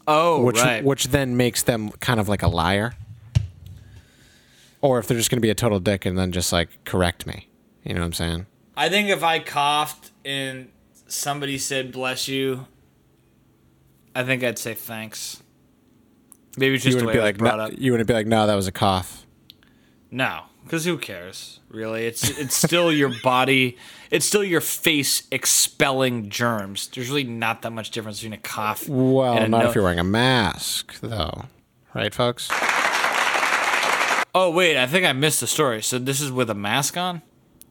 Speaker 2: Oh,
Speaker 3: which
Speaker 2: right.
Speaker 3: which then makes them kind of like a liar. Or if they're just going to be a total dick and then just like correct me, you know what I'm saying?
Speaker 2: I think if I coughed and somebody said bless you, I think I'd say thanks. Maybe just
Speaker 3: you
Speaker 2: the
Speaker 3: wouldn't
Speaker 2: way
Speaker 3: be
Speaker 2: I
Speaker 3: like
Speaker 2: brought
Speaker 3: no,
Speaker 2: up.
Speaker 3: you wouldn't be like no, that was a cough.
Speaker 2: No, because who cares? Really, it's it's still your body. It's still your face expelling germs. There's really not that much difference between a cough.
Speaker 3: Well,
Speaker 2: and a
Speaker 3: not
Speaker 2: no-
Speaker 3: if you're wearing a mask, though, right, folks?
Speaker 2: Oh wait, I think I missed the story. So this is with a mask on.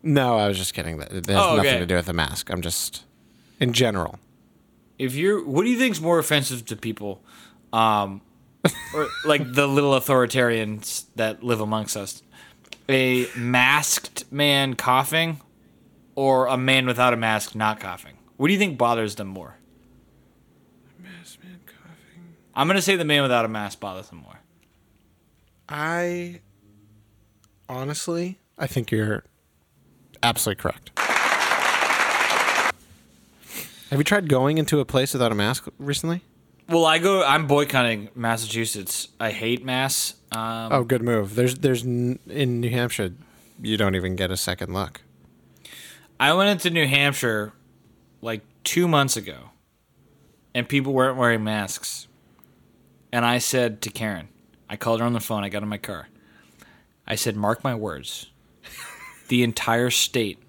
Speaker 3: No, I was just kidding. That has
Speaker 2: Oh,
Speaker 3: nothing to do with the mask. I'm just in general.
Speaker 2: if you're what do you think's more offensive to people um or like the little authoritarians that live amongst us a masked man coughing or a man without a mask not coughing what do you think bothers them more
Speaker 3: Mask man coughing.
Speaker 2: i'm gonna say the man without a mask bothers them more
Speaker 3: I honestly, I think you're absolutely correct. Have you tried going into a place without a mask recently?
Speaker 2: Well i go i'm boycotting massachusetts i hate mass um,
Speaker 3: Oh, good move. There's there's n- in New Hampshire, you don't even get a second look.
Speaker 2: I went into New Hampshire like two months ago, and people weren't wearing masks. And I said to Karen, I called her on the phone. I got in my car. I said, "Mark my words, the entire state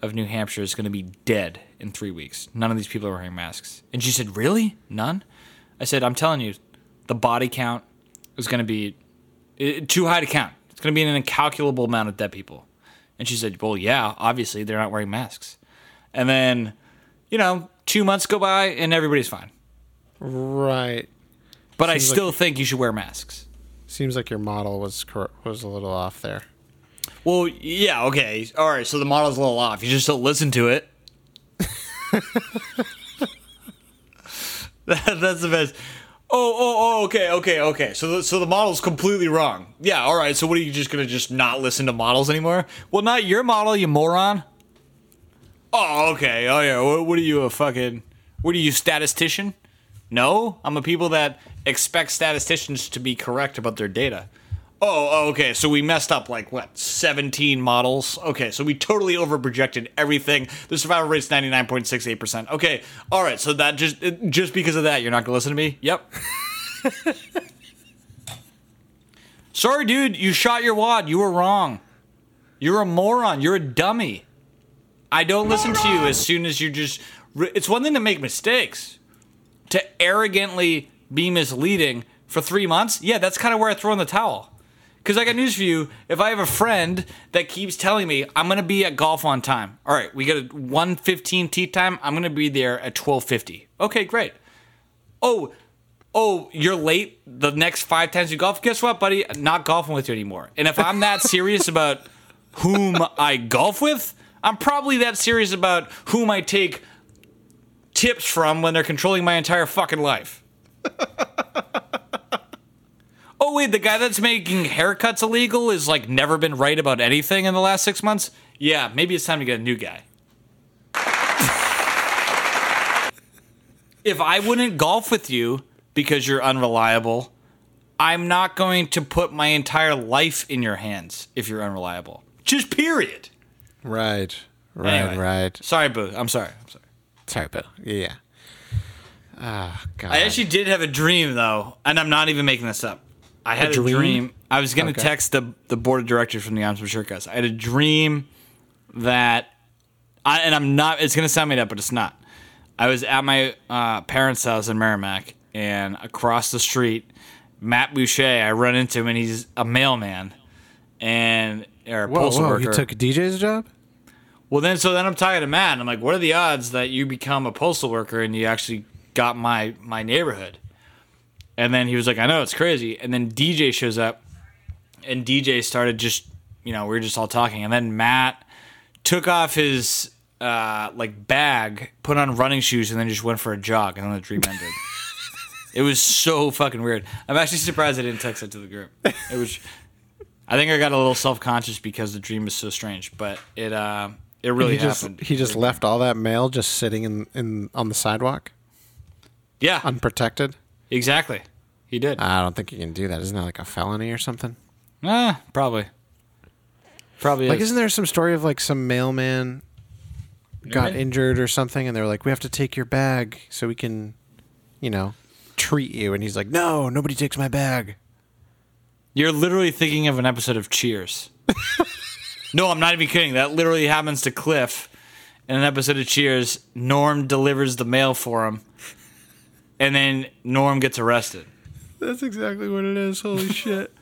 Speaker 2: of New Hampshire is going to be dead in three weeks. None of these people are wearing masks." And she said, "Really? None?" I said, "I'm telling you, the body count is going to be it, too high to count. It's going to be an incalculable amount of dead people." And she said, Well, yeah, obviously they're not wearing masks. And then, you know, two months go by and everybody's fine.
Speaker 3: Right.
Speaker 2: But I
Speaker 3: Seems like-
Speaker 2: still think you should wear masks.
Speaker 3: Seems like your model was was a little off there.
Speaker 2: Well, yeah, okay. All right, so the model's a little off. You just don't listen to it. That- that's the best. Oh, oh, oh, okay, okay, okay. So, the, so the model's completely wrong. Yeah, all right. So, what are you just gonna just not listen to models anymore? Well, not your model, you moron. Oh, okay. Oh, yeah. What, what are you a fucking? What are you statistician? No, I'm a people that expect statisticians to be correct about their data. Oh, oh, okay. So we messed up like what, 17 models? Okay, so we totally overprojected everything. The survival rate's 99.68%. Okay. All right, so that just just because of that, you're not going to listen to me? Yep. Sorry, dude, you shot your wad. You were wrong. You're a moron. You're a dummy. I don't listen to you as soon as you just it's one thing to make mistakes. To arrogantly be misleading for 3 months? Yeah, that's kind of where I throw in the towel. Because I got news for you. If I have a friend that keeps telling me I'm gonna be at golf on time, all right, we got a 1:15 tee time. I'm gonna be there at 12:50. Okay, great. Oh, oh, you're late. The next five times you golf, guess what, buddy? Not golfing with you anymore. And if I'm that serious about whom I golf with, I'm probably that serious about whom I take tips from when they're controlling my entire fucking life. Oh wait, the guy that's making haircuts illegal is like never been right about anything in the last six months. Yeah, maybe it's time to get a new guy. if I wouldn't golf with you because you're unreliable, I'm not going to put my entire life in your hands if you're unreliable. Just period.
Speaker 3: Right. Right.
Speaker 2: Anyway.
Speaker 3: Right.
Speaker 2: Sorry, Boo. I'm sorry. I'm sorry.
Speaker 3: Sorry, Bill. Yeah. Ah, God.
Speaker 2: I actually did have a dream though, and I'm not even making this up. I had a dream.
Speaker 3: dream?
Speaker 2: I was gonna
Speaker 3: Okay.
Speaker 2: text the the board of directors from the Arms Shirt Guys. I had a dream that, I, and I'm not. It's gonna sound made up, but it's not. I was at my uh, parents' house in Merrimack, and across the street, Matt Boucher. I run into him, and he's a mailman, and or a
Speaker 3: Whoa,
Speaker 2: postal
Speaker 3: whoa,
Speaker 2: worker.
Speaker 3: you took a DJ's job?
Speaker 2: Well, then, so then I'm talking to Matt, and I'm like, what are the odds that you become a postal worker and you actually got my my neighborhood? And then he was like, I know it's crazy. And then DJ shows up, and DJ started just, you know, we were just all talking, and then Matt took off his uh, like bag, put on running shoes, and then just went for a jog, and then the dream ended. it was so fucking weird. I'm actually surprised I didn't text it to the group. It was. I think I got a little self conscious because the dream was so strange, but it uh, it really
Speaker 3: he just
Speaker 2: happened.
Speaker 3: he just left all that mail just sitting in, in on the sidewalk
Speaker 2: yeah,
Speaker 3: unprotected.
Speaker 2: Exactly. He did.
Speaker 3: I don't think you can do that. Isn't that like a felony or something?
Speaker 2: Ah, probably. Probably
Speaker 3: Like,
Speaker 2: is.
Speaker 3: isn't there some story of like some mailman got injured or something, and they're like, "We have to take your bag so we can, you know, treat you," and he's like, "No, nobody takes my bag."
Speaker 2: You're literally thinking of an episode of Cheers. no, I'm not even kidding. That literally happens to Cliff in an episode of Cheers. Norm delivers the mail for him, and then Norm gets arrested.
Speaker 3: That's exactly what it is. Holy shit!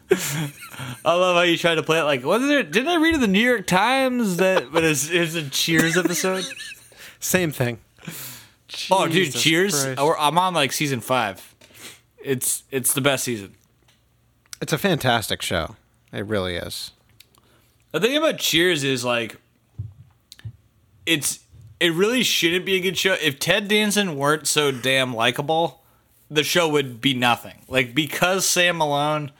Speaker 2: I love how you tried to play it like, wasn't there? Didn't I read in the New York Times that? But it's, it's a Cheers episode.
Speaker 3: Same thing.
Speaker 2: oh, dude,
Speaker 3: Jesus
Speaker 2: Cheers!
Speaker 3: Christ.
Speaker 2: Oh, I'm on like season five. It's it's the best season.
Speaker 3: It's a fantastic show. It really is.
Speaker 2: The thing about Cheers is like, it's it really shouldn't be a good show. If Ted Danson weren't so damn likable, the show would be nothing. Like because Sam Malone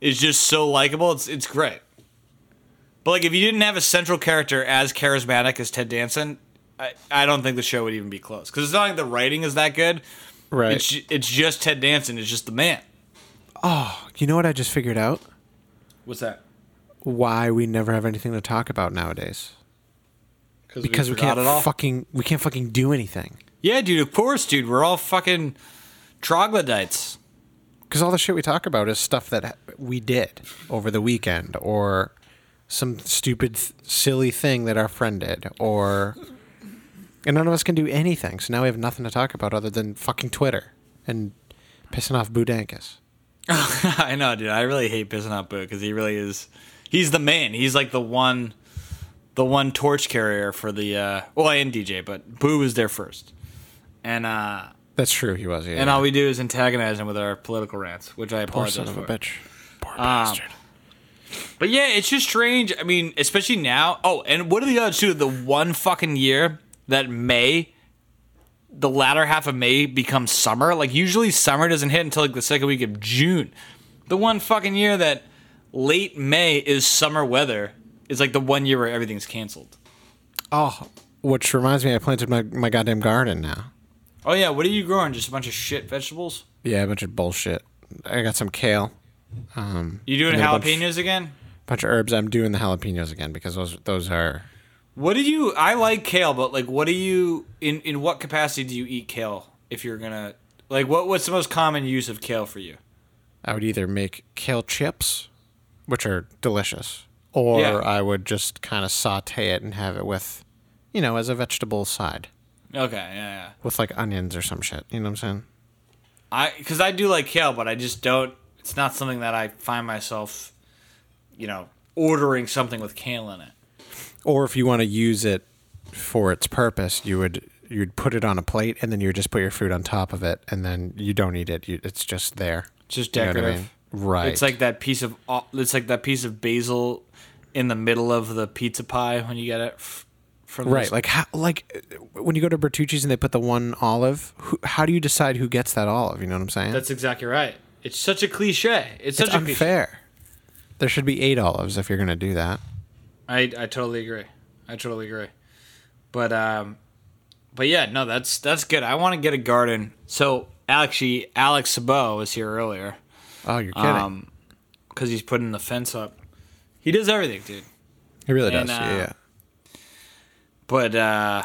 Speaker 2: is just so likable, it's it's great. But like if you didn't have a central character as charismatic as Ted Danson, I, I don't think the show would even be close. Because it's not like the writing is that good.
Speaker 3: Right.
Speaker 2: It's it's just Ted Danson. It's just the man.
Speaker 3: Oh, you know what I just figured out?
Speaker 2: What's that?
Speaker 3: Why we never have anything to talk about nowadays? Because we,
Speaker 2: forgot
Speaker 3: can't fucking we can't fucking do anything.
Speaker 2: Yeah, dude. Of course, dude. We're all fucking troglodytes.
Speaker 3: Because all the shit we talk about is stuff that we did over the weekend, or some stupid, silly thing that our friend did, or and none of us can do anything. So now we have nothing to talk about other than fucking Twitter and pissing off Budankus.
Speaker 2: I know, dude. I really hate pissing off Boo because he really is. He's the man. He's like the one, the one torch carrier for the. Uh, well, and DJ, but Boo was there first, and uh,
Speaker 3: That's true. He was. Yeah.
Speaker 2: and all we do is antagonize him with our political rants, which I apologize poor
Speaker 3: son of a bitch. Poor bastard.
Speaker 2: But yeah, it's just strange. I mean, especially now. Oh, and what are the odds too? The one fucking year that May, the latter half of May becomes summer. Like usually summer doesn't hit until like the second week of June. The one fucking year that late May is summer weather is like the one year where everything's canceled.
Speaker 3: Oh, which reminds me, I planted my my goddamn garden now.
Speaker 2: Oh yeah, what are you growing? Just a bunch of shit vegetables?
Speaker 3: Yeah, a bunch of bullshit. I got some kale. Um,
Speaker 2: You doing
Speaker 3: jalapenos a bunch-
Speaker 2: again?
Speaker 3: bunch of herbs. I'm doing the jalapenos again because those those are
Speaker 2: What do you? I like kale, but like, what do you? In in what capacity do you eat kale? If you're gonna like, what what's the most common use of kale for you?
Speaker 3: I would either make kale chips, which are delicious, or
Speaker 2: Yeah.
Speaker 3: I would just kind of saute it and have it with, you know, as a vegetable side
Speaker 2: Okay, yeah, yeah.
Speaker 3: with like onions or some shit. You know what I'm saying?
Speaker 2: I because I do like kale, but I just don't. It's not something that I find myself, you know, ordering something with kale in it.
Speaker 3: Or if you want to use it for its purpose, you would you'd put it on a plate and then you would just put your food on top of it and then you don't eat it. You, it's just there.
Speaker 2: Just
Speaker 3: You know I
Speaker 2: decorative.
Speaker 3: mean? Right.
Speaker 2: It's like that piece of it's like that piece of basil in the middle of the pizza pie when you get it f- from
Speaker 3: right.
Speaker 2: this-
Speaker 3: Like how like uh, when you go to Bertucci's and they put the one olive, who, how do you decide who gets that olive? You know what I'm saying?
Speaker 2: That's exactly right. It's such a cliche. It's such
Speaker 3: it's
Speaker 2: a cliche.
Speaker 3: unfair. There should be eight olives if you're going to do that.
Speaker 2: I I totally agree. I totally agree. But um, but yeah, no, that's that's good. I want to get a garden. So actually, Alex Sabot was here earlier.
Speaker 3: Oh, you're kidding.
Speaker 2: Um, because he's putting the fence up. He does everything, dude.
Speaker 3: he really
Speaker 2: and,
Speaker 3: does.
Speaker 2: uh,
Speaker 3: yeah, yeah.
Speaker 2: But uh,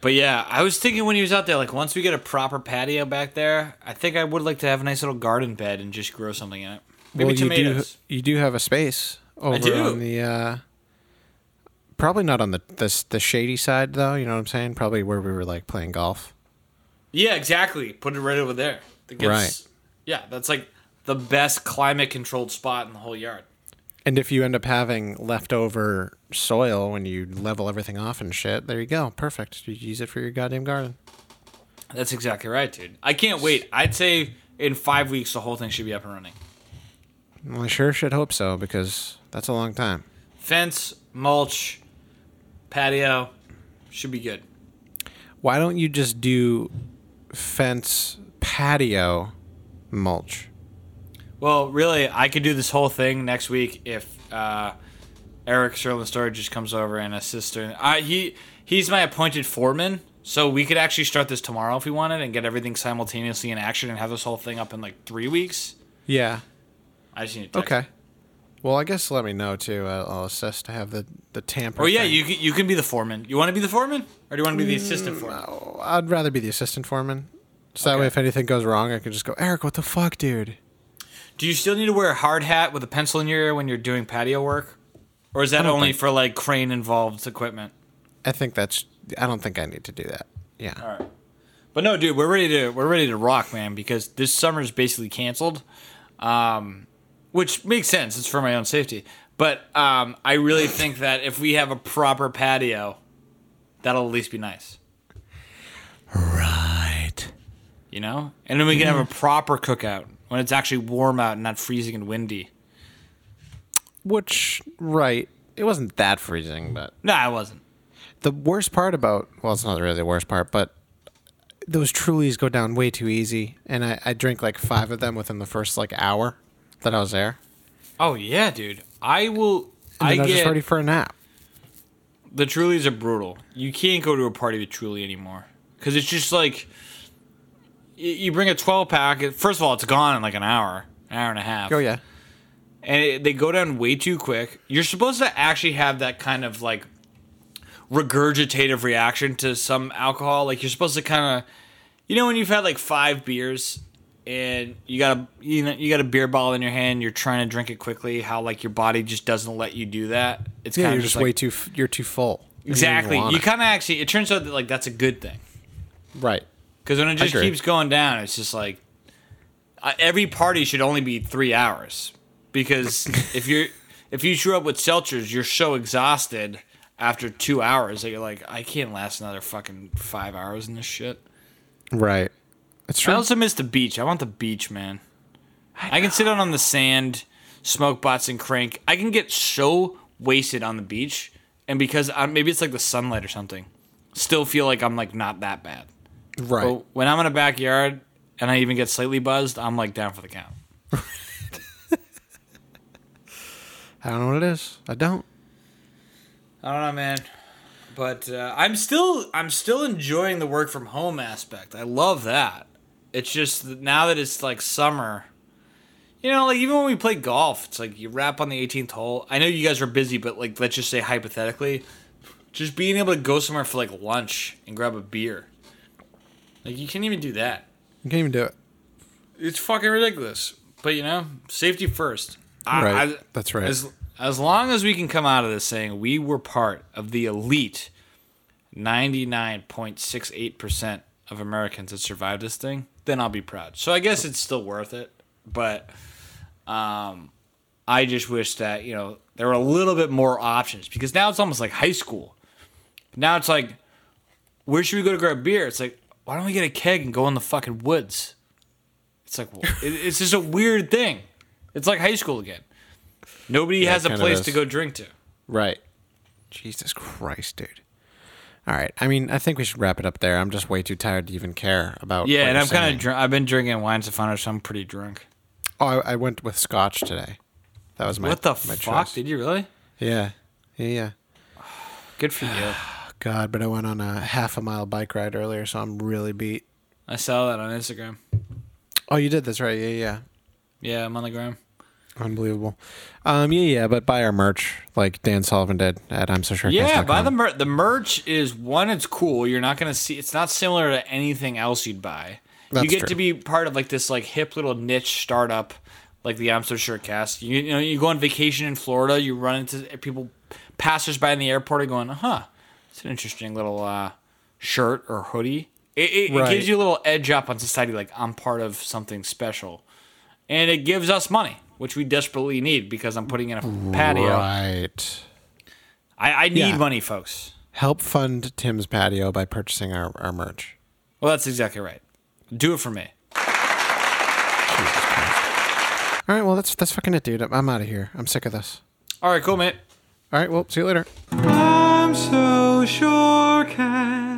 Speaker 2: but yeah, I was thinking when he was out there, like once we get a proper patio back there, I think I would like to have a nice little garden bed and just grow something in it. Maybe
Speaker 3: well,
Speaker 2: tomatoes.
Speaker 3: You do, you do have a space over
Speaker 2: do.
Speaker 3: on the. Uh, probably not on the, the the shady side though. You know what I'm saying? Probably where we were like playing golf.
Speaker 2: Yeah, exactly. Put it right over there. Gets-
Speaker 3: Right.
Speaker 2: Yeah, that's like the best climate controlled spot in the whole yard.
Speaker 3: And if you end up having leftover soil when you level everything off and shit, there you go. Perfect. You use it for your goddamn garden.
Speaker 2: That's exactly right, dude. I can't wait. I'd say in five weeks the whole thing should be up and running.
Speaker 3: Well, I sure should hope so because that's a long time.
Speaker 2: Fence, mulch, patio, should be good.
Speaker 3: Why don't you just do fence patio mulch?
Speaker 2: Well, really, I could do this whole thing next week if uh, Eric Sterling Storage just comes over and assists. her. I, he he's my appointed foreman, so we could actually start this tomorrow if we wanted and get everything simultaneously in action and have this whole thing up in like three weeks.
Speaker 3: Yeah.
Speaker 2: I just need to text
Speaker 3: Okay. Well, I guess let me know too. I'll, I'll assist to have the the tamper.
Speaker 2: Oh yeah,
Speaker 3: thing.
Speaker 2: you can, you can be the foreman. You want to be the foreman, or do you want to be the assistant foreman?
Speaker 3: I'd rather be the assistant foreman. So that way, if anything goes wrong, I can just go, Eric, what the fuck, dude?
Speaker 2: Do you still need to wear a hard hat with a pencil in your ear when you're doing patio work, or is that only
Speaker 3: think-
Speaker 2: for like crane involved equipment?
Speaker 3: I think that's. I don't think I need to do that. Yeah.
Speaker 2: All right. But no, dude, we're ready to we're ready to rock, man, because this summer's basically canceled. Um, which makes sense. It's for my own safety. But um, I really think that if we have a proper patio, that'll at least be nice.
Speaker 3: Right.
Speaker 2: You know? And then we can have a proper cookout when it's actually warm out and not freezing and windy.
Speaker 3: Which, right. It wasn't that freezing, but
Speaker 2: No, it wasn't.
Speaker 3: the worst part about well, it's not really the worst part, but those Trulies go down way too easy, and I, I drank like five of them within the first like hour that I was there.
Speaker 2: Oh yeah, dude. I will
Speaker 3: And
Speaker 2: I
Speaker 3: then I was just ready for a nap.
Speaker 2: the Trulies are brutal. You can't go to a party with Truly anymore because it's just like you bring a 12 pack. First of all, it's gone in like an hour, an hour and a half.
Speaker 3: Oh yeah.
Speaker 2: and it, they go down way too quick. You're supposed to actually have that kind of like regurgitative reaction to some alcohol. Like you're supposed to kind of, you know, when you've had like five beers and you got a you know you got a beer bottle in your hand, you're trying to drink it quickly. How like your body just doesn't let you do that. It's
Speaker 3: Yeah,
Speaker 2: kind
Speaker 3: you're
Speaker 2: of
Speaker 3: just
Speaker 2: like,
Speaker 3: way too. You're too full. You don't even
Speaker 2: exactly. You kind of actually. It turns out that like that's a good thing.
Speaker 3: right.
Speaker 2: Because when it just keeps going down, it's just like uh, every party should only be three hours. Because if you're if you show up with seltzers, you're so exhausted after two hours that you're like, I can't last another fucking five hours in this shit.
Speaker 3: Right. It's
Speaker 2: I also miss the beach. I want the beach, man. I, can sit out on the sand, smoke bots and crank. I can get so wasted on the beach, and because I, maybe it's like the sunlight or something, still feel like I'm like not that bad.
Speaker 3: Right.
Speaker 2: But when I'm in a backyard and I even get slightly buzzed, I'm like down for the count.
Speaker 3: I don't know what it is. I don't.
Speaker 2: I don't know, man. But uh, I'm still I'm still enjoying the work from home aspect. I love that. It's just that now that it's like summer, You know, like even when we play golf, it's like you wrap on the 18th hole. I know you guys are busy, but like let's just say hypothetically, just being able to go somewhere for like lunch and grab a beer. Like you can't even do that.
Speaker 3: You can't even do it.
Speaker 2: It's fucking ridiculous. But you know, safety first. I-
Speaker 3: Right.
Speaker 2: I-
Speaker 3: That's right.
Speaker 2: As as long as we can come out of this saying we were part of the elite 99.68% of Americans that survived this thing, then I'll be proud. So I guess it's still worth it, but um I just wish that, you know, there were a little bit more options because now it's almost like high school. Now it's like where should we go to grab beer? It's like why don't we get a keg and go in the fucking woods? It's like it's just a weird thing. It's like high school again. Nobody
Speaker 3: Yeah,
Speaker 2: has a place to go drink to.
Speaker 3: Right. Jesus Christ, dude. All right. I mean, I think we should wrap it up there. I'm just way too tired to even care about.
Speaker 2: Yeah, and I'm kind of. Dr- I've been drinking wine Stefano, so I'm pretty drunk.
Speaker 3: Oh, I, I went with Scotch today. That was my.
Speaker 2: what the
Speaker 3: my
Speaker 2: fuck?
Speaker 3: choice.
Speaker 2: Did you really?
Speaker 3: Yeah. Yeah. Yeah.
Speaker 2: Good for you.
Speaker 3: God, but I went on a half a mile bike ride earlier, so I'm really beat.
Speaker 2: I saw that on Instagram.
Speaker 3: Oh, you did. That's right. Yeah. Yeah.
Speaker 2: Yeah, I'm on the gram.
Speaker 3: Unbelievable. Um. Yeah. Yeah. But buy our merch, like Dan Sullivan did at I'm so sure.
Speaker 2: Yeah, buy the mer- the merch is one. It's cool. You're not gonna see. It's not similar to anything else you'd buy. you get
Speaker 3: true.
Speaker 2: to be part of like this like hip little niche startup, like the I'm so sure cast. You, you know, you go on vacation in Florida. You run into people, passersby in the airport, are going, uh huh, it's an interesting little uh, shirt or hoodie. It, it, it gives you a little edge up on society. Like I'm part of something special, and it gives us money, which we desperately need because I'm putting in a patio.
Speaker 3: Right.
Speaker 2: I, I need
Speaker 3: Yeah.
Speaker 2: money, folks.
Speaker 3: Help fund Tim's patio by purchasing our, our merch.
Speaker 2: Well, that's exactly right. Do it for me.
Speaker 3: All right. Well, that's that's fucking it, dude. I'm, I'm out of here. I'm sick of this.
Speaker 2: All right, cool, mate.
Speaker 3: All right. Well, see you later.
Speaker 4: So sure can.